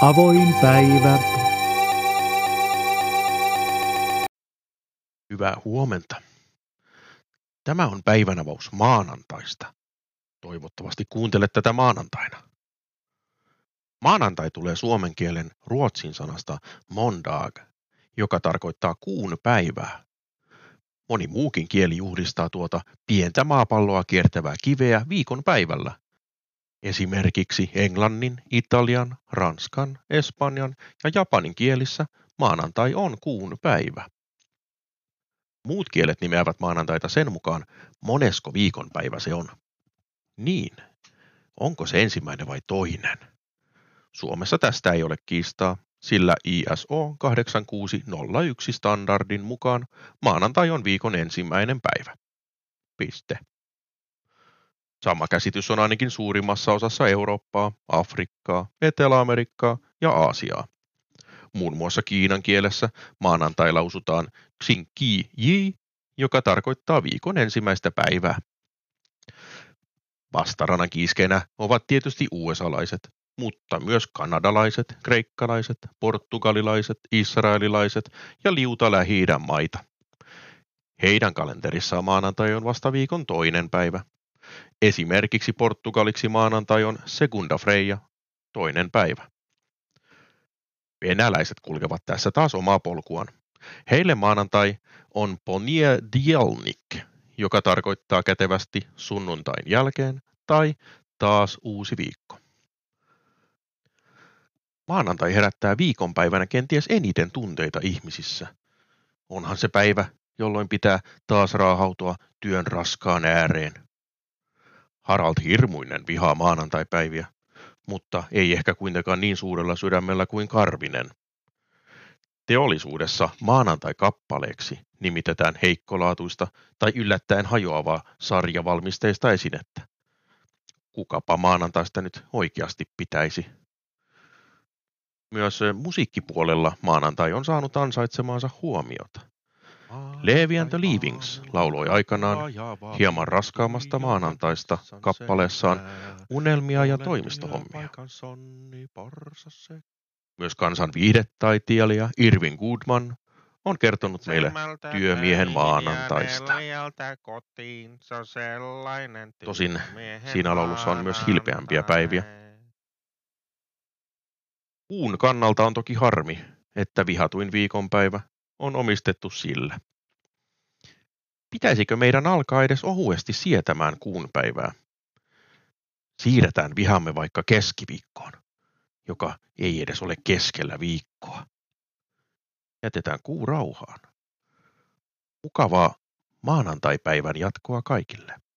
Avoin päivä. Hyvää huomenta. Tämä on päivänavaus maanantaista. Toivottavasti kuuntelet tätä maanantaina. Maanantai tulee suomen kielen ruotsin sanasta mondag, joka tarkoittaa kuun päivää. Moni muukin kieli juhlistaa tuota pientä maapalloa kiertävää kiveä viikon päivällä. Esimerkiksi englannin, italian, ranskan, espanjan ja japanin kielissä maanantai on kuun päivä. Muut kielet nimeävät maanantaita sen mukaan, monesko viikonpäivä se on. Niin, onko se ensimmäinen vai toinen? Suomessa tästä ei ole kiistaa, sillä ISO 8601 standardin mukaan maanantai on viikon ensimmäinen päivä. Piste. Sama käsitys on ainakin suurimmassa osassa Eurooppaa, Afrikkaa, Etelä-Amerikkaa ja Aasiaa. Muun muassa kiinan kielessä maanantai lausutaan Xinqi Yi, joka tarkoittaa viikon ensimmäistä päivää. Vastarana kiiskeenä ovat tietysti USA-laiset, mutta myös kanadalaiset, kreikkalaiset, portugalilaiset, israelilaiset ja liuta lähi maita. Heidän kalenterissaan maanantai on vasta viikon toinen päivä. Esimerkiksi portugaliksi maanantai on Segunda Freya, toinen päivä. Venäläiset kulkevat tässä taas omaa polkuaan. Heille maanantai on Poniedielnik, joka tarkoittaa kätevästi sunnuntain jälkeen tai taas uusi viikko. Maanantai herättää viikonpäivänä kenties eniten tunteita ihmisissä. Onhan se päivä, jolloin pitää taas raahautua työn raskaan ääreen. Harald Hirmuinen vihaa maanantaipäiviä, mutta ei ehkä kuitenkaan niin suurella sydämellä kuin Karvinen. Teollisuudessa maanantai-kappaleeksi nimitetään heikkolaatuista tai yllättäen hajoavaa sarjavalmisteista esinettä. Kukapa maanantaista nyt oikeasti pitäisi? Myös musiikkipuolella maanantai on saanut ansaitsemaansa huomiota. Levi and the Leavings lauloi aikanaan hieman raskaammasta maanantaista kappaleessaan unelmia ja toimistohommia. Myös kansan viihdetaiteilija Irvin Goodman on kertonut meille työmiehen maanantaista. Tosin siinä laulussa on myös hilpeämpiä päiviä. Kuun kannalta on toki harmi, että vihatuin viikonpäivä on omistettu sille. Pitäisikö meidän alkaa edes ohuesti sietämään kuun päivää? Siirretään vihamme vaikka keskiviikkoon, joka ei edes ole keskellä viikkoa. Jätetään kuu rauhaan. Mukavaa maanantaipäivän jatkoa kaikille.